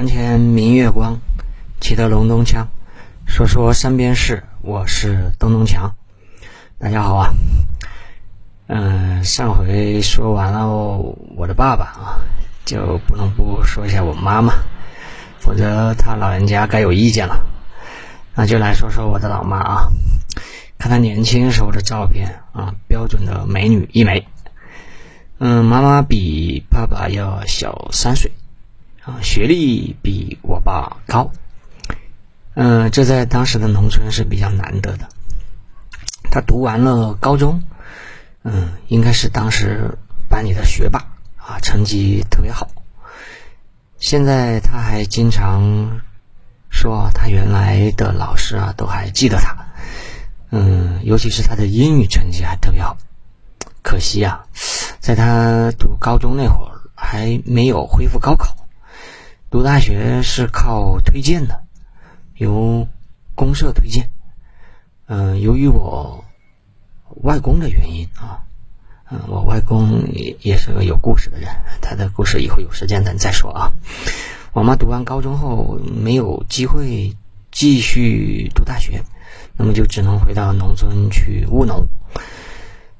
床前明月光，骑得隆咚锵。说说身边事，我是东东强。大家好啊，嗯，上回说完了我的爸爸啊，就不能不说一下我妈妈，否则他老人家该有意见了。那就来说说我的老妈啊，看她年轻时候的照片啊，标准的美女一枚。嗯，妈妈比爸爸要小三岁。啊，学历比我爸高，嗯，这在当时的农村是比较难得的。他读完了高中，嗯，应该是当时班里的学霸啊，成绩特别好。现在他还经常说，他原来的老师啊都还记得他，嗯，尤其是他的英语成绩还特别好。可惜啊，在他读高中那会儿还没有恢复高考。读大学是靠推荐的，由公社推荐。嗯，由于我外公的原因啊，嗯，我外公也也是个有故事的人，他的故事以后有时间咱再说啊。我妈读完高中后没有机会继续读大学，那么就只能回到农村去务农。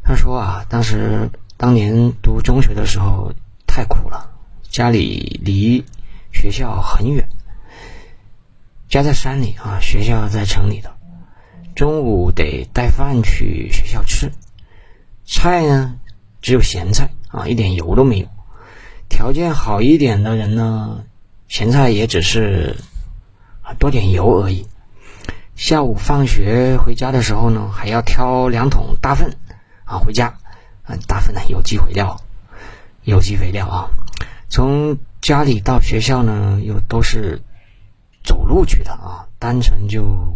他说啊，当时当年读中学的时候太苦了，家里离。学校很远，家在山里啊，学校在城里的。中午得带饭去学校吃，菜呢只有咸菜啊，一点油都没有。条件好一点的人呢，咸菜也只是多点油而已。下午放学回家的时候呢，还要挑两桶大粪啊回家啊，大粪呢有机肥料，有机肥料啊，从。家里到学校呢，又都是走路去的啊，单程就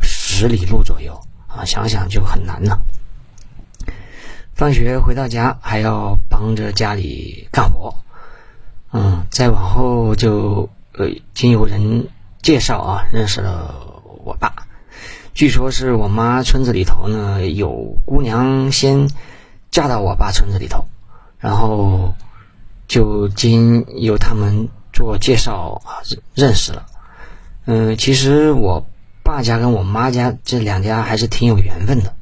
十里路左右啊，想想就很难了。放学回到家还要帮着家里干活，嗯，再往后就呃，经有人介绍啊，认识了我爸。据说是我妈村子里头呢，有姑娘先嫁到我爸村子里头，然后。就经由他们做介绍啊，认识了。嗯，其实我爸家跟我妈家这两家还是挺有缘分的。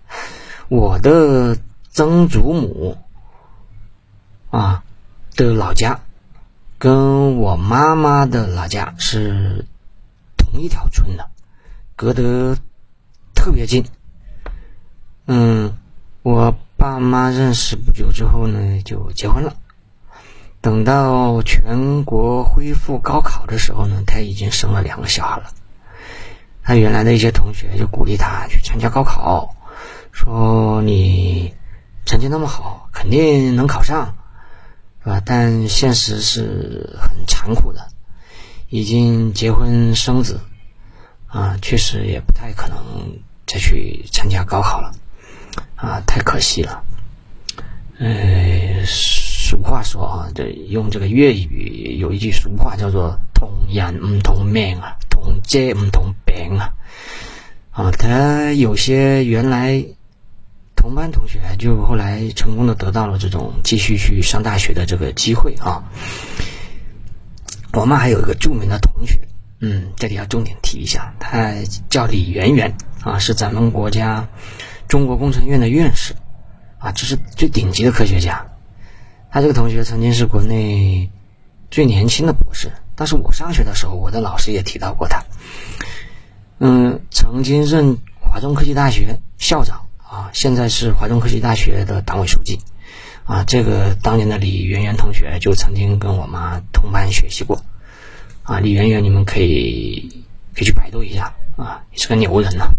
我的曾祖母啊的老家跟我妈妈的老家是同一条村的，隔得特别近。嗯，我爸妈认识不久之后呢，就结婚了。等到全国恢复高考的时候呢，他已经生了两个小孩了。他原来的一些同学就鼓励他去参加高考，说你成绩那么好，肯定能考上，是吧？但现实是很残酷的，已经结婚生子，啊，确实也不太可能再去参加高考了，啊，太可惜了，呃。俗话说啊，这用这个粤语有一句俗话叫做“同人唔同命啊，同遮唔同病啊”。啊，他有些原来同班同学，就后来成功的得到了这种继续去上大学的这个机会啊。我们还有一个著名的同学，嗯，这里要重点提一下，他叫李圆圆啊，是咱们国家中国工程院的院士啊，这是最顶级的科学家。他这个同学曾经是国内最年轻的博士，但是我上学的时候，我的老师也提到过他。嗯，曾经任华中科技大学校长啊，现在是华中科技大学的党委书记啊。这个当年的李媛媛同学就曾经跟我妈同班学习过啊。李媛媛，你们可以可以去百度一下啊，也是个牛人呢。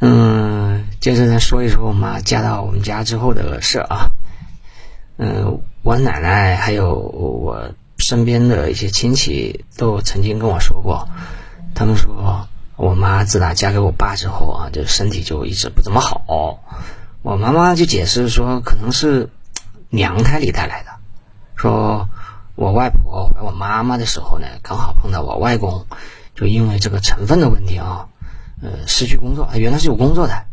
嗯，接着再说一说我妈嫁到我们家之后的事啊。嗯，我奶奶还有我身边的一些亲戚都曾经跟我说过，他们说我妈自打嫁给我爸之后啊，就身体就一直不怎么好。我妈妈就解释说，可能是娘胎里带来的。说我外婆怀我妈妈的时候呢，刚好碰到我外公，就因为这个成分的问题啊，呃，失去工作，原来是有工作的，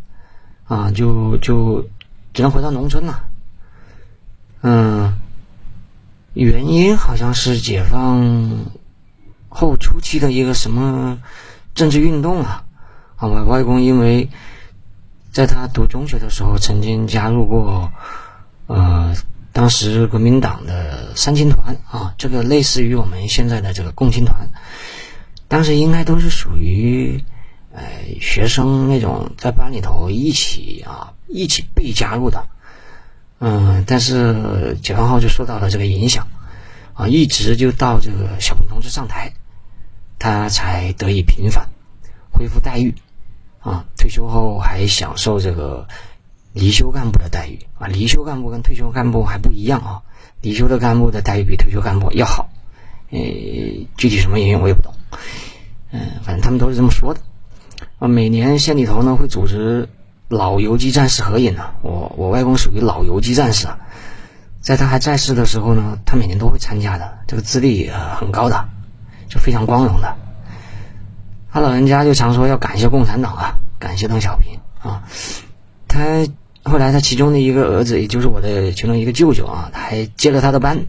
啊，就就只能回到农村了。嗯，原因好像是解放后初期的一个什么政治运动啊。啊，我外公因为在他读中学的时候曾经加入过呃当时国民党的三青团啊，这个类似于我们现在的这个共青团，当时应该都是属于呃学生那种在班里头一起啊一起被加入的。嗯，但是解放后就受到了这个影响，啊，一直就到这个小平同志上台，他才得以平反，恢复待遇，啊，退休后还享受这个离休干部的待遇，啊，离休干部跟退休干部还不一样啊，离休的干部的待遇比退休干部要好，呃，具体什么原因我也不懂，嗯，反正他们都是这么说的，啊，每年县里头呢会组织。老游击战士合影呢？我我外公属于老游击战士啊，在他还在世的时候呢，他每年都会参加的，这个资历很高的，就非常光荣的。他老人家就常说要感谢共产党啊，感谢邓小平啊。他后来他其中的一个儿子，也就是我的其中一个舅舅啊，还接了他的班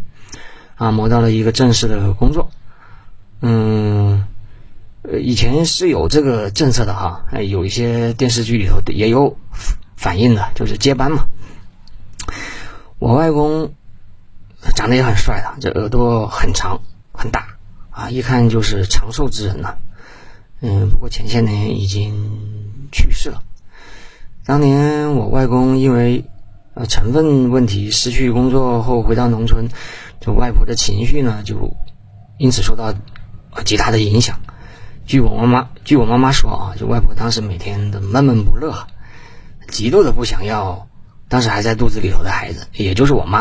啊，谋到了一个正式的工作，嗯。呃，以前是有这个政策的哈，有一些电视剧里头也有反映的，就是接班嘛。我外公长得也很帅的，这耳朵很长很大啊，一看就是长寿之人呐。嗯，不过前些年已经去世了。当年我外公因为呃成分问题失去工作后回到农村，就外婆的情绪呢就因此受到极大的影响。据我妈妈，据我妈妈说啊，就外婆当时每天都闷闷不乐，极度的不想要当时还在肚子里头的孩子，也就是我妈，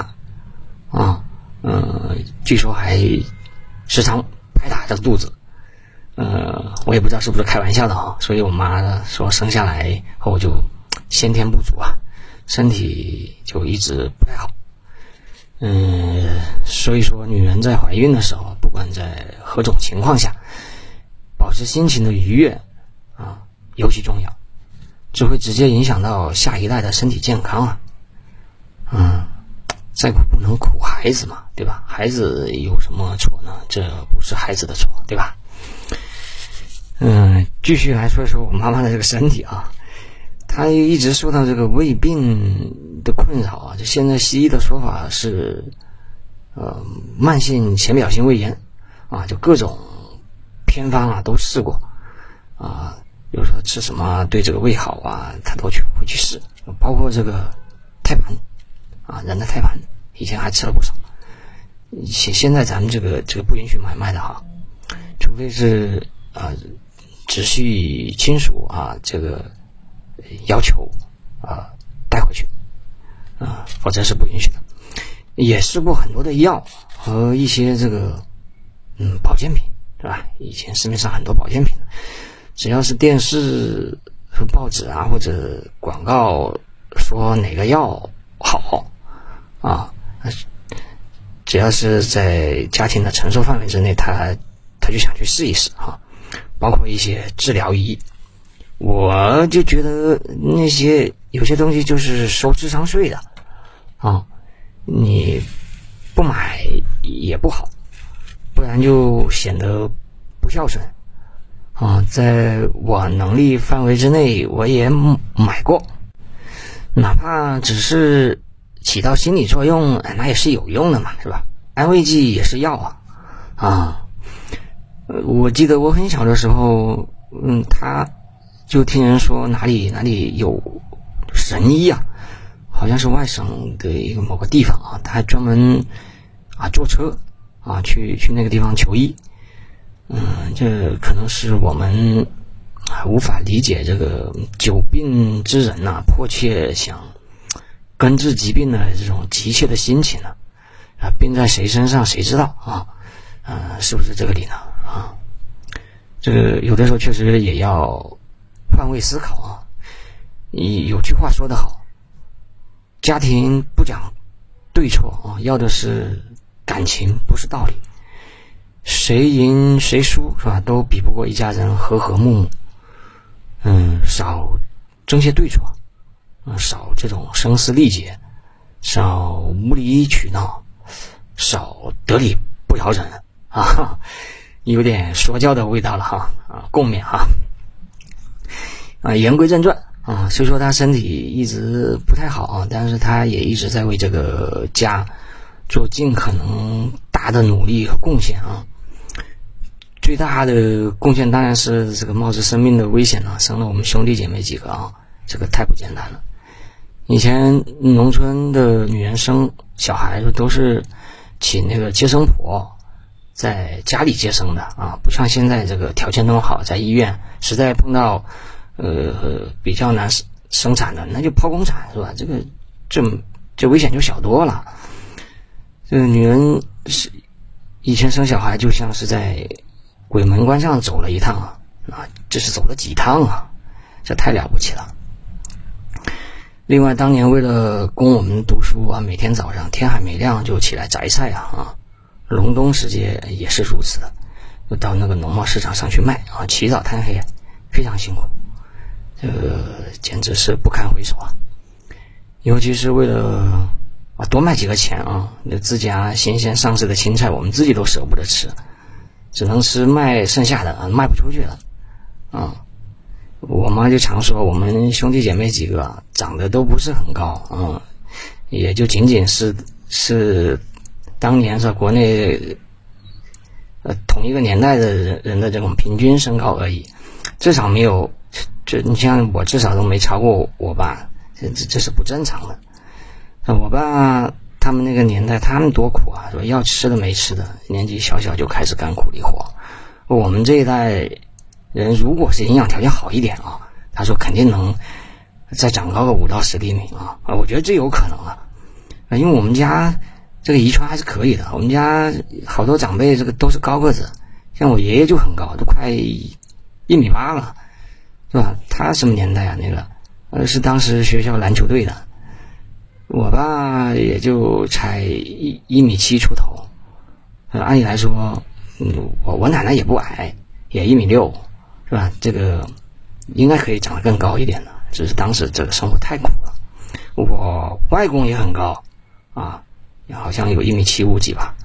啊，嗯，据说还时常拍打着肚子，呃，我也不知道是不是开玩笑的啊，所以我妈说生下来后就先天不足啊，身体就一直不太好，嗯，所以说女人在怀孕的时候，不管在何种情况下。保持心情的愉悦啊，尤其重要，这会直接影响到下一代的身体健康啊。嗯，再苦不能苦孩子嘛，对吧？孩子有什么错呢？这不是孩子的错，对吧？嗯，继续来说一说我妈妈的这个身体啊，她一直受到这个胃病的困扰啊。就现在西医的说法是，呃，慢性浅表性胃炎啊，就各种。偏方啊，都试过，啊，比如说吃什么对这个胃好啊，他都去会去试，包括这个胎盘，啊，人的胎盘，以前还吃了不少。现现在咱们这个这个不允许买卖的哈，除非是啊直系亲属啊这个要求啊带回去，啊，否则是不允许的。也试过很多的药和一些这个嗯保健品。对吧？以前市面上很多保健品，只要是电视、和报纸啊或者广告说哪个药好啊，只要是在家庭的承受范围之内，他他就想去试一试哈。包括一些治疗仪，我就觉得那些有些东西就是收智商税的啊，你不买也不好。不然就显得不孝顺啊！在我能力范围之内，我也买过，哪怕只是起到心理作用，那也是有用的嘛，是吧？安慰剂也是药啊！啊，我记得我很小的时候，嗯，他就听人说哪里哪里有神医啊，好像是外省的一个某个地方啊，他还专门啊坐车。啊，去去那个地方求医，嗯，这可能是我们无法理解这个久病之人呐，迫切想根治疾病的这种急切的心情呢。啊，病在谁身上谁知道啊？嗯，是不是这个理呢？啊，这个有的时候确实也要换位思考啊。你有句话说得好，家庭不讲对错啊，要的是。感情不是道理，谁赢谁输是吧？都比不过一家人和和睦睦。嗯，少争些对错，嗯，少这种声嘶力竭，少无理取闹，少得理不饶人啊，有点说教的味道了哈啊，共勉哈。啊，言归正传啊，虽说他身体一直不太好啊，但是他也一直在为这个家做尽可能大的努力和贡献啊。最大的贡献当然是这个冒着生命的危险啊，生了我们兄弟姐妹几个啊，这个太不简单了。以前农村的女人生小孩子都是请那个接生婆在家里接生的啊，不像现在这个条件那么好，在医院实在碰到呃比较难生产的，那就剖宫产是吧？这个这这危险就小多了。这个女人是以前生小孩就像是在。鬼门关上走了一趟啊，啊，这是走了几趟啊，这太了不起了。另外，当年为了供我们读书啊，每天早上天还没亮就起来摘菜啊，啊，隆冬时节也是如此的，就到那个农贸市场上去卖啊，起早贪黑，非常辛苦，这个简直是不堪回首啊。尤其是为了啊多卖几个钱啊，那自家新鲜上市的青菜，我们自己都舍不得吃。只能吃卖剩下的，卖不出去了，啊！我妈就常说，我们兄弟姐妹几个长得都不是很高，啊，也就仅仅是是当年是国内呃同一个年代的人人的这种平均身高而已，至少没有，这你像我至少都没超过我爸，这这这是不正常的，我爸。他们那个年代，他们多苦啊！说要吃的没吃的，年纪小小就开始干苦力活。我们这一代人，如果是营养条件好一点啊，他说肯定能再长高个五到十厘米啊！啊，我觉得这有可能啊，因为我们家这个遗传还是可以的。我们家好多长辈这个都是高个子，像我爷爷就很高，都快一米八了，是吧？他什么年代啊？那个呃，是当时学校篮球队的。我吧也就才一一米七出头，按理来说，我我奶奶也不矮，也一米六，是吧？这个应该可以长得更高一点的，只是当时这个生活太苦了。我外公也很高，啊，好像有一米七五几吧。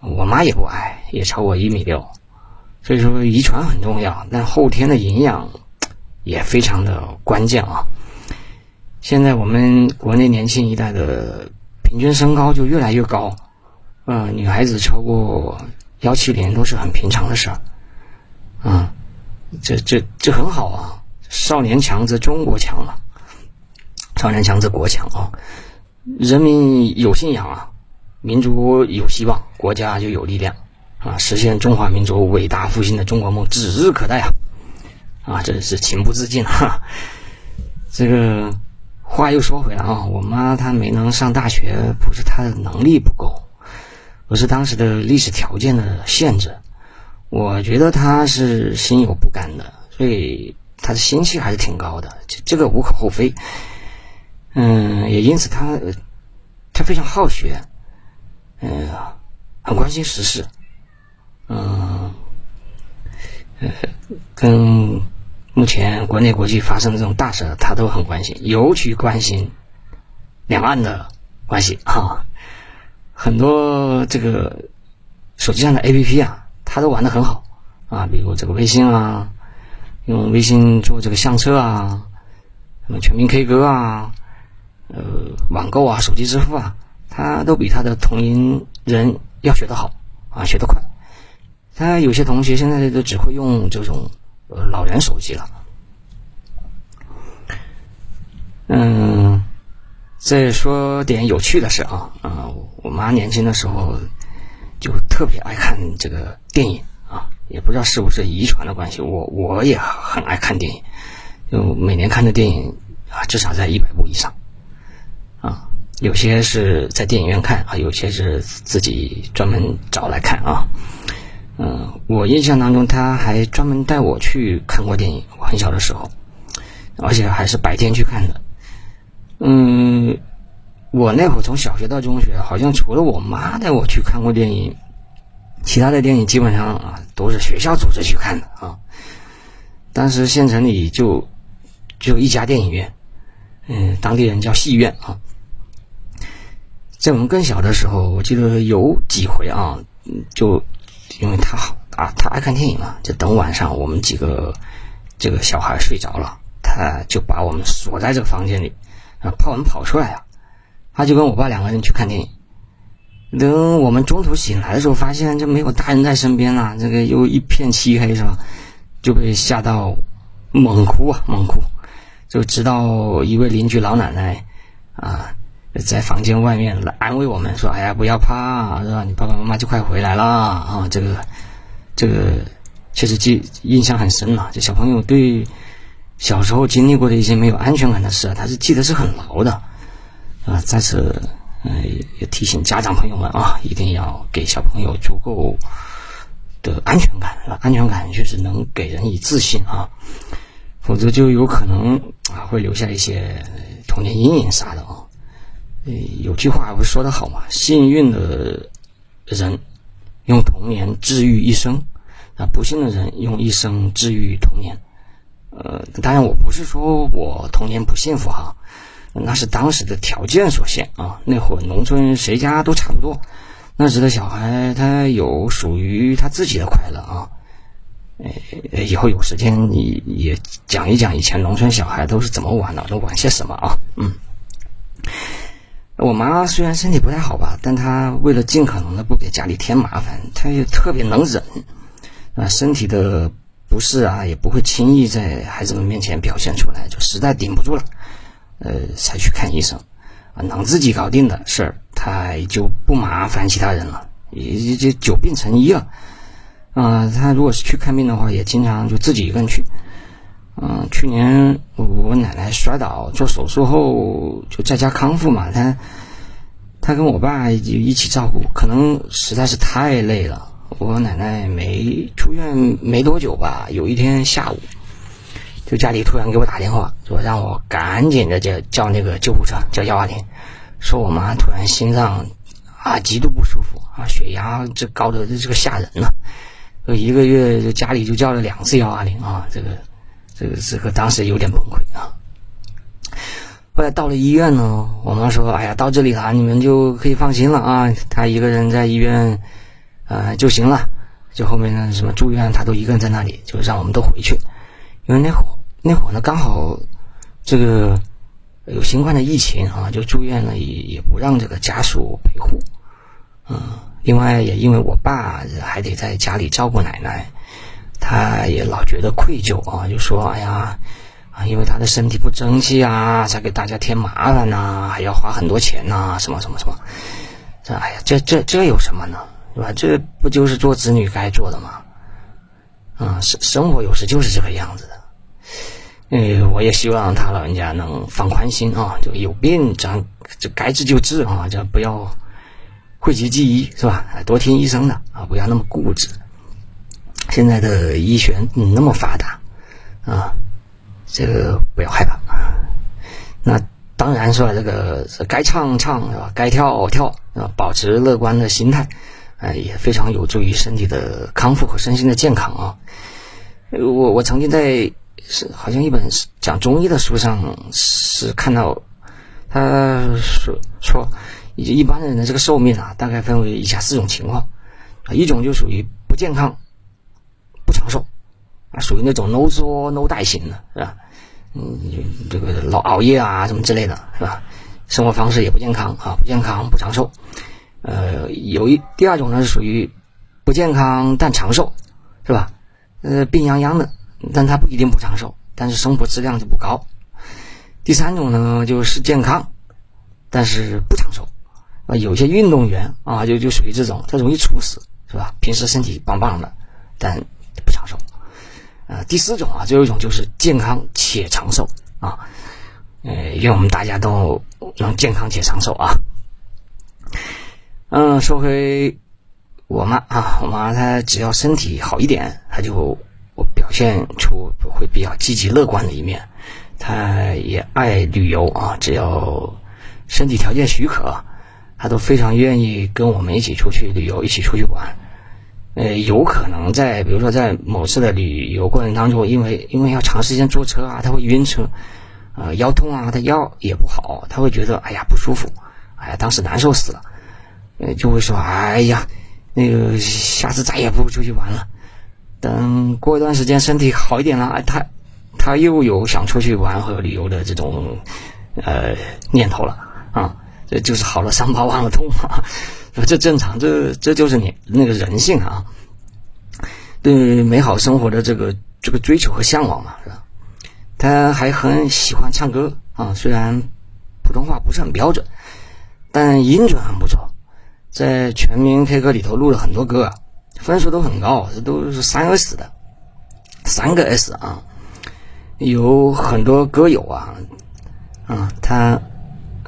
我妈也不矮，也超过一米六，所以说遗传很重要，但后天的营养也非常的关键啊。现在我们国内年轻一代的平均身高就越来越高，嗯，女孩子超过幺七零都是很平常的事儿，啊，这这这很好啊，少年强则中国强嘛，少年强则国强啊，人民有信仰啊，民族有希望，国家就有力量啊，实现中华民族伟大复兴的中国梦指日可待啊，啊，真是情不自禁哈，这个。话又说回来啊，我妈她没能上大学，不是她的能力不够，而是当时的历史条件的限制。我觉得她是心有不甘的，所以她的心气还是挺高的，这这个无可厚非。嗯，也因此她她非常好学，嗯，很关心时事，嗯，跟。目前国内国际发生的这种大事，他都很关心，尤其关心两岸的关系啊。很多这个手机上的 APP 啊，他都玩的很好啊，比如这个微信啊，用微信做这个相册啊，什么全民 K 歌啊，呃，网购啊，手机支付啊，他都比他的同龄人要学得好啊，学得快。他有些同学现在都只会用这种。呃，老人手机了。嗯，再说点有趣的事啊啊！我妈年轻的时候就特别爱看这个电影啊，也不知道是不是遗传的关系，我我也很爱看电影，就每年看的电影啊，至少在一百部以上啊。有些是在电影院看啊，有些是自己专门找来看啊。嗯，我印象当中，他还专门带我去看过电影。我很小的时候，而且还是白天去看的。嗯，我那会儿从小学到中学，好像除了我妈带我去看过电影，其他的电影基本上啊都是学校组织去看的啊。当时县城里就就一家电影院，嗯，当地人叫戏院啊。在我们更小的时候，我记得有几回啊，就因为他好啊，他爱看电影嘛，就等晚上我们几个这个小孩睡着了，他就把我们锁在这个房间里，啊，怕我们跑出来啊，他就跟我爸两个人去看电影。等我们中途醒来的时候，发现这没有大人在身边了，这个又一片漆黑，是吧？就被吓到猛哭啊，猛哭。就直到一位邻居老奶奶啊，在房间外面来安慰我们说：“哎呀，不要怕，是吧？你爸爸妈妈就快回来了啊！”这个，这个确实记印象很深了。这小朋友对小时候经历过的一些没有安全感的事，他是记得是很牢的啊。在此。呃，也提醒家长朋友们啊，一定要给小朋友足够的安全感，安全感就是能给人以自信啊，否则就有可能啊会留下一些童年阴影啥的啊。有句话不是说的好嘛，幸运的人用童年治愈一生，啊，不幸的人用一生治愈童年。呃，当然我不是说我童年不幸福哈。那是当时的条件所限啊，那会儿农村谁家都差不多，那时的小孩他有属于他自己的快乐啊。呃，以后有时间你也讲一讲以前农村小孩都是怎么玩的，都玩些什么啊？嗯，我妈虽然身体不太好吧，但她为了尽可能的不给家里添麻烦，她也特别能忍啊，身体的不适啊也不会轻易在孩子们面前表现出来，就实在顶不住了。呃，才去看医生，啊，能自己搞定的事儿，他也就不麻烦其他人了，也就久病成医了。啊，他如果是去看病的话，也经常就自己一个人去。嗯，去年我奶奶摔倒做手术后，就在家康复嘛，她她跟我爸就一起照顾，可能实在是太累了。我奶奶没出院没多久吧，有一天下午。就家里突然给我打电话，说让我赶紧的叫叫那个救护车，叫幺二零，说我妈突然心脏啊极度不舒服啊，血压这高的这个吓人了，就一个月就家里就叫了两次幺二零啊，这个这个这个当时有点崩溃啊。后来到了医院呢，我妈说，哎呀，到这里了，你们就可以放心了啊，他一个人在医院呃就行了，就后面呢什么住院他都一个人在那里，就让我们都回去。因为那会那会呢，刚好这个有新冠的疫情啊，就住院了，也也不让这个家属陪护，嗯，另外也因为我爸还得在家里照顾奶奶，他也老觉得愧疚啊，就说哎呀啊，因为他的身体不争气啊，才给大家添麻烦呐，还要花很多钱呐，什么什么什么，这哎呀，这这这有什么呢，是吧？这不就是做子女该做的吗？啊，生生活有时就是这个样子的。呃，我也希望他老人家能放宽心啊，就有病咱就该治就治啊，这不要讳疾忌医是吧？多听医生的啊，不要那么固执。现在的医学那么发达啊，这个不要害怕。那当然是吧，这个该唱唱是吧？该跳跳啊，保持乐观的心态，哎，也非常有助于身体的康复和身心的健康啊。我我曾经在。是好像一本讲中医的书上是看到，他说说，一般人的这个寿命啊，大概分为以下四种情况，啊，一种就属于不健康、不长寿，啊，属于那种 no 作 no 带型的，是吧？嗯，这个老熬夜啊什么之类的，是吧？生活方式也不健康啊，不健康不长寿。呃，有一第二种呢是属于不健康但长寿，是吧？呃，病殃殃的。但他不一定不长寿，但是生活质量就不高。第三种呢，就是健康，但是不长寿。啊，有些运动员啊，就就属于这种，他容易猝死，是吧？平时身体棒棒的，但不长寿。啊，第四种啊，最后一种就是健康且长寿啊。呃，愿我们大家都能健康且长寿啊。嗯，说回我妈啊，我妈她只要身体好一点，她就。我表现出会比较积极乐观的一面，她也爱旅游啊，只要身体条件许可，她都非常愿意跟我们一起出去旅游，一起出去玩。呃，有可能在比如说在某次的旅游过程当中，因为因为要长时间坐车啊，他会晕车，啊腰痛啊，他腰也不好，他会觉得哎呀不舒服，哎，当时难受死了，呃，就会说，哎呀，那个下次再也不出去玩了。等过一段时间身体好一点了，哎，他他又有想出去玩和旅游的这种呃念头了啊，这就是好了伤疤忘了痛啊，这正常，这这就是你那个人性啊，对美好生活的这个这个追求和向往嘛，是吧？他还很喜欢唱歌啊，虽然普通话不是很标准，但音准很不错，在全民 K 歌里头录了很多歌啊。分数都很高，这都是三 S 的，三个 S 啊，有很多歌友啊，啊，他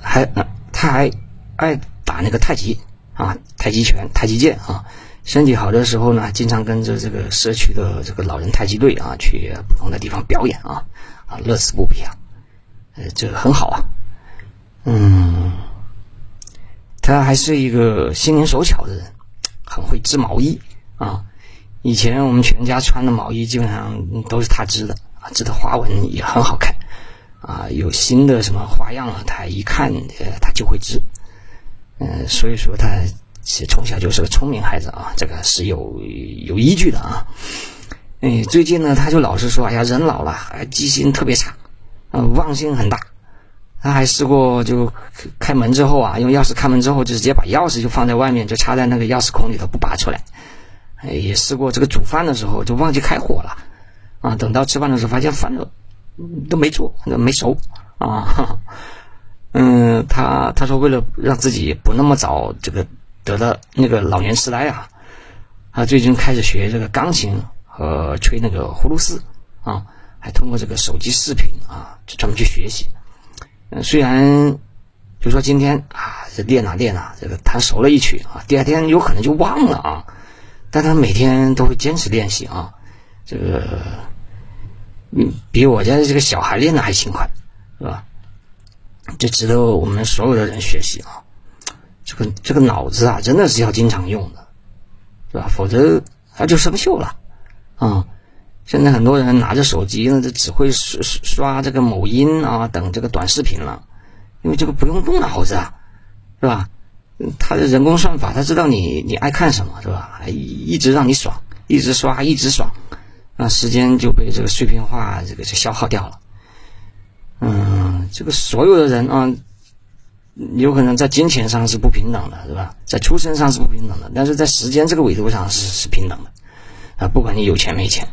还他还爱打那个太极啊，太极拳、太极剑啊，身体好的时候呢，经常跟着这个社区的这个老人太极队啊，去不同的地方表演啊，啊，乐此不疲啊，呃，这个很好啊，嗯，他还是一个心灵手巧的人，很会织毛衣。啊，以前我们全家穿的毛衣基本上都是他织的啊，织的花纹也很好看啊。有新的什么花样了，他一看呃，他就会织。嗯，所以说他其实从小就是个聪明孩子啊，这个是有有依据的啊。哎，最近呢，他就老是说，哎呀，人老了，记性特别差，啊，忘性很大。他还试过就开门之后啊，用钥匙开门之后，就直接把钥匙就放在外面，就插在那个钥匙孔里头，不拔出来。也试过这个煮饭的时候就忘记开火了，啊，等到吃饭的时候发现饭都都没做，没熟啊。嗯，他他说为了让自己不那么早这个得了那个老年痴呆啊，他最近开始学这个钢琴和吹那个葫芦丝啊，还通过这个手机视频啊，就专门去学习。嗯，虽然就说今天啊这练啊练啊，这个弹熟了一曲啊，第二天有可能就忘了啊。但他每天都会坚持练习啊，这个，嗯，比我家的这个小孩练的还勤快，是吧？这值得我们所有的人学习啊！这个这个脑子啊，真的是要经常用的，是吧？否则它就生锈了啊！现在很多人拿着手机呢，就只会刷刷刷这个某音啊等这个短视频了，因为这个不用动脑子啊，是吧？他的人工算法，他知道你你爱看什么是吧？一直让你爽，一直刷，一直爽，那时间就被这个碎片化这个就消耗掉了。嗯，这个所有的人啊，有可能在金钱上是不平等的，是吧？在出身上是不平等的，但是在时间这个维度上是是平等的啊！不管你有钱没钱，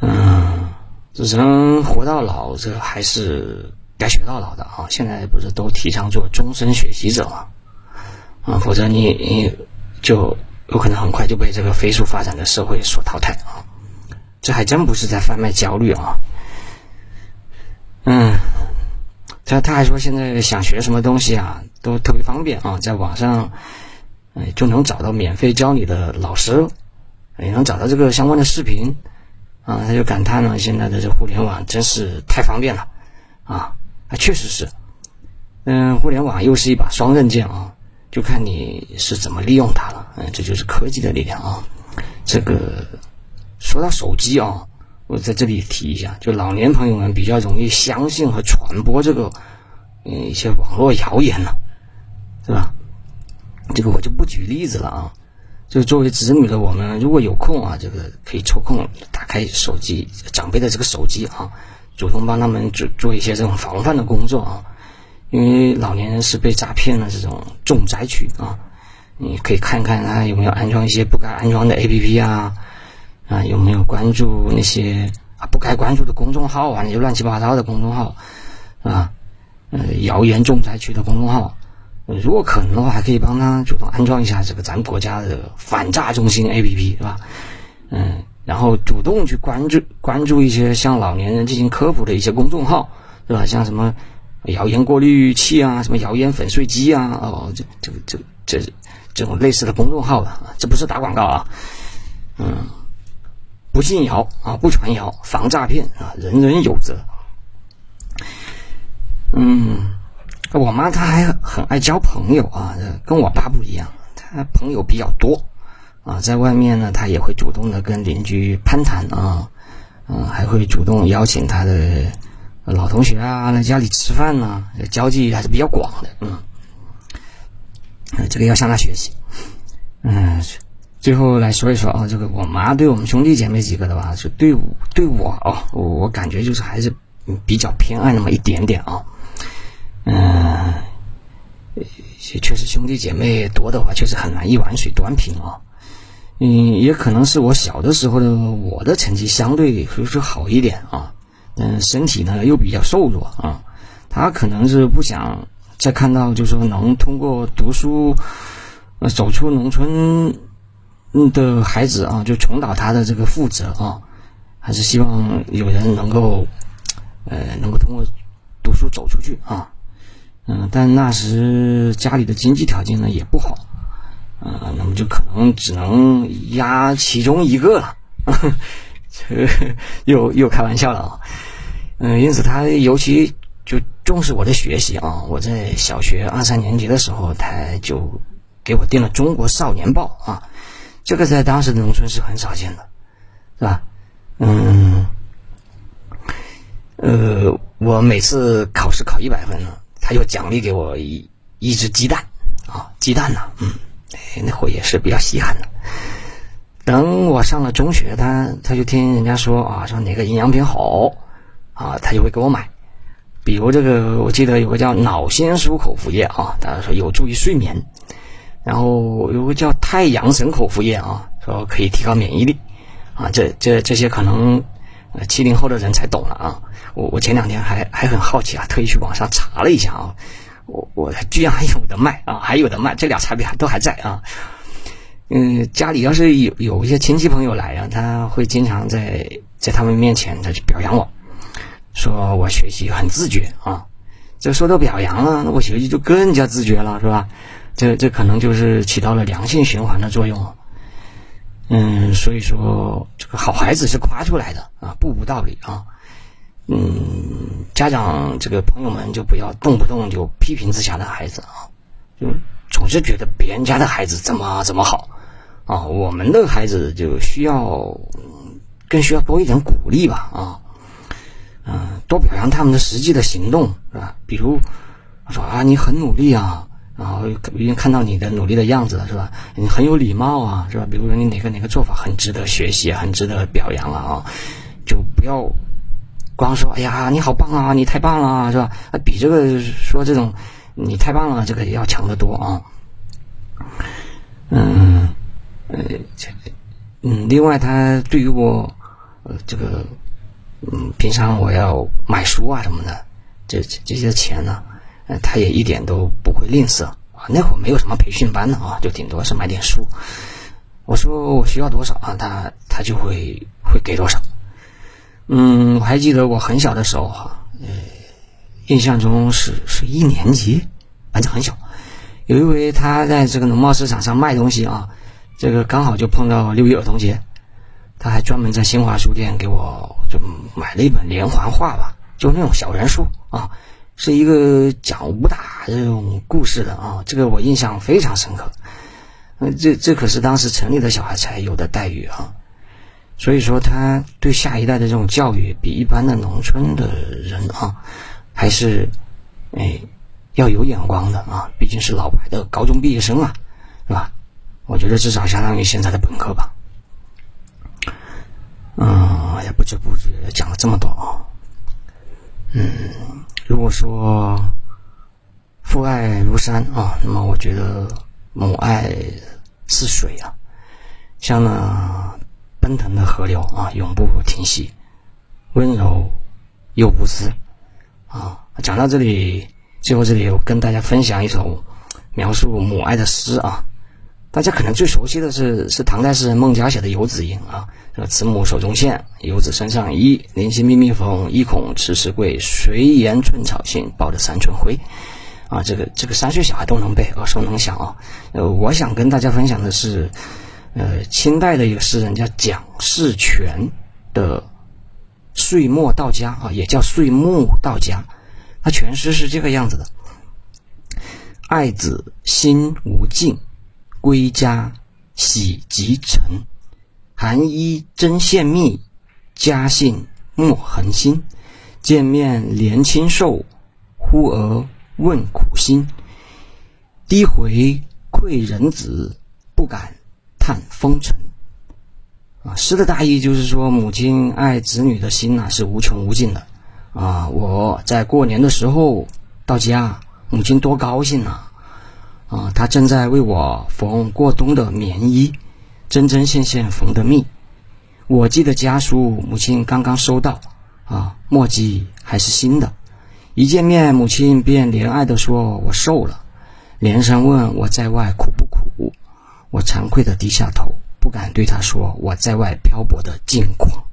嗯，人活到老，这还是该学到老的啊！现在不是都提倡做终身学习者吗？啊，否则你你就有可能很快就被这个飞速发展的社会所淘汰啊！这还真不是在贩卖焦虑啊。嗯，他他还说现在想学什么东西啊，都特别方便啊，在网上哎就能找到免费教你的老师，也能找到这个相关的视频啊。他就感叹呢，现在的这互联网真是太方便了啊！确实是，嗯，互联网又是一把双刃剑啊。就看你是怎么利用它了，嗯，这就是科技的力量啊。这个说到手机啊，我在这里提一下，就老年朋友们比较容易相信和传播这个嗯一些网络谣言了，是吧？这个我就不举例子了啊。就作为子女的我们，如果有空啊，这个可以抽空打开手机，长辈的这个手机啊，主动帮他们做做一些这种防范的工作啊。因为老年人是被诈骗的这种重灾区啊，你可以看看他有没有安装一些不该安装的 APP 啊，啊有没有关注那些啊不该关注的公众号啊，那些乱七八糟的公众号，啊，呃谣言重灾区的公众号，如果可能的话，还可以帮他主动安装一下这个咱们国家的反诈中心 APP 是吧？嗯，然后主动去关注关注一些向老年人进行科普的一些公众号，是吧？像什么。谣言过滤器啊，什么谣言粉碎机啊，哦，这、这、这、这这种类似的公众号的，这不是打广告啊，嗯，不信谣啊，不传谣，防诈骗啊，人人有责。嗯，我妈她还很爱交朋友啊，跟我爸不一样，她朋友比较多啊，在外面呢，她也会主动的跟邻居攀谈啊，嗯，还会主动邀请她的。老同学啊，来家里吃饭呢，交际还是比较广的，嗯。这个要向他学习。嗯，最后来说一说啊，这个我妈对我们兄弟姐妹几个的吧，就对对我啊，我感觉就是还是比较偏爱那么一点点啊。嗯，确实兄弟姐妹多的话，确实很难一碗水端平啊。嗯，也可能是我小的时候的我的成绩相对说是好一点啊，嗯，身体呢又比较瘦弱啊，他可能是不想再看到，就是说能通过读书，呃，走出农村的孩子啊，就重蹈他的这个覆辙啊，还是希望有人能够，呃，能够通过读书走出去啊，嗯，但那时家里的经济条件呢也不好。啊，那么就可能只能压其中一个了，这又又开玩笑了啊。嗯，因此他尤其就重视我的学习啊。我在小学二三年级的时候，他就给我订了《中国少年报》啊，这个在当时的农村是很少见的，是吧？嗯，呃，我每次考试考一百分呢，他就奖励给我一一只鸡蛋啊，鸡蛋呢，嗯。那会也是比较稀罕的。等我上了中学，他他就听人家说啊，说哪个营养品好啊，他就会给我买。比如这个，我记得有个叫脑仙素口服液啊，大家说有助于睡眠。然后有个叫太阳神口服液啊，说可以提高免疫力啊。这这这些可能七零后的人才懂了啊。我我前两天还还很好奇啊，特意去网上查了一下啊。我我居然还有的卖啊，还有的卖，这俩产品还都还在啊。嗯，家里要是有有一些亲戚朋友来啊，他会经常在在他们面前他去表扬我，说我学习很自觉啊。这说到表扬了，那我学习就更加自觉了，是吧？这这可能就是起到了良性循环的作用。嗯，所以说这个好孩子是夸出来的啊，不无道理啊。嗯，家长这个朋友们就不要动不动就批评自家的孩子啊，就总是觉得别人家的孩子怎么怎么好啊，我们的孩子就需要更需要多一点鼓励吧啊，嗯，多表扬他们的实际的行动是吧？比如说啊，你很努力啊，然后已经看到你的努力的样子了是吧？你很有礼貌啊是吧？比如说你哪个哪个做法很值得学习，很值得表扬了啊，就不要。光说哎呀，你好棒啊，你太棒了，是吧？比这个说这种你太棒了，这个要强得多啊。嗯，呃，嗯，另外他对于我，呃，这个，嗯，平常我要买书啊什么的，这这些钱呢，呃，他也一点都不会吝啬啊。那会儿没有什么培训班的啊，就顶多是买点书。我说我需要多少啊，他他就会会给多少。嗯，我还记得我很小的时候哈，呃，印象中是是一年级，反正很小。有一回他在这个农贸市场上卖东西啊，这个刚好就碰到六一儿童节，他还专门在新华书店给我就买了一本连环画吧，就那种小人书啊，是一个讲武打这种故事的啊，这个我印象非常深刻。嗯，这这可是当时城里的小孩才有的待遇啊。所以说，他对下一代的这种教育，比一般的农村的人啊，还是哎要有眼光的啊。毕竟是老牌的高中毕业生啊，是吧？我觉得至少相当于现在的本科吧。嗯，也不知不觉讲了这么多啊。嗯，如果说父爱如山啊，那么我觉得母爱似水啊，像那。奔腾的河流啊，永不停息，温柔又无私啊。讲到这里，最后这里我跟大家分享一首描述母爱的诗啊。大家可能最熟悉的是是唐代诗人孟郊写的《游子吟》啊，慈母手中线，游子身上衣。临行密密缝，意恐迟迟归。谁言寸草心，报得三春晖。啊，这个这个三岁小孩都能背，耳熟能详啊。呃，我想跟大家分享的是。呃，清代的一个诗人叫蒋士权的《岁末到家》啊，也叫《岁暮到家》，他全诗是这个样子的：爱子心无尽，归家喜极成。寒衣针线密，家信莫恒心。见面怜亲瘦，呼儿问苦心。低回愧人子，不敢叹风尘。啊，诗的大意就是说，母亲爱子女的心呐是无穷无尽的。啊，我在过年的时候到家，母亲多高兴呐！啊，她正在为我缝过冬的棉衣，针针线线缝得密。我寄的家书，母亲刚刚收到，啊，墨迹还是新的。一见面，母亲便怜爱地说：“我瘦了。”连声问我在外苦不苦，我惭愧地低下头，不敢对她说我在外漂泊的境况。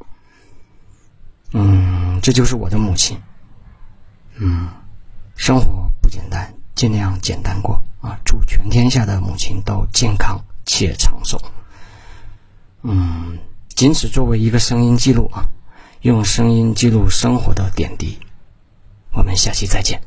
嗯，这就是我的母亲。嗯，生活不简单，尽量简单过啊！祝全天下的母亲都健康且长寿。嗯。仅此作为一个声音记录啊，用声音记录生活的点滴。我们下期再见。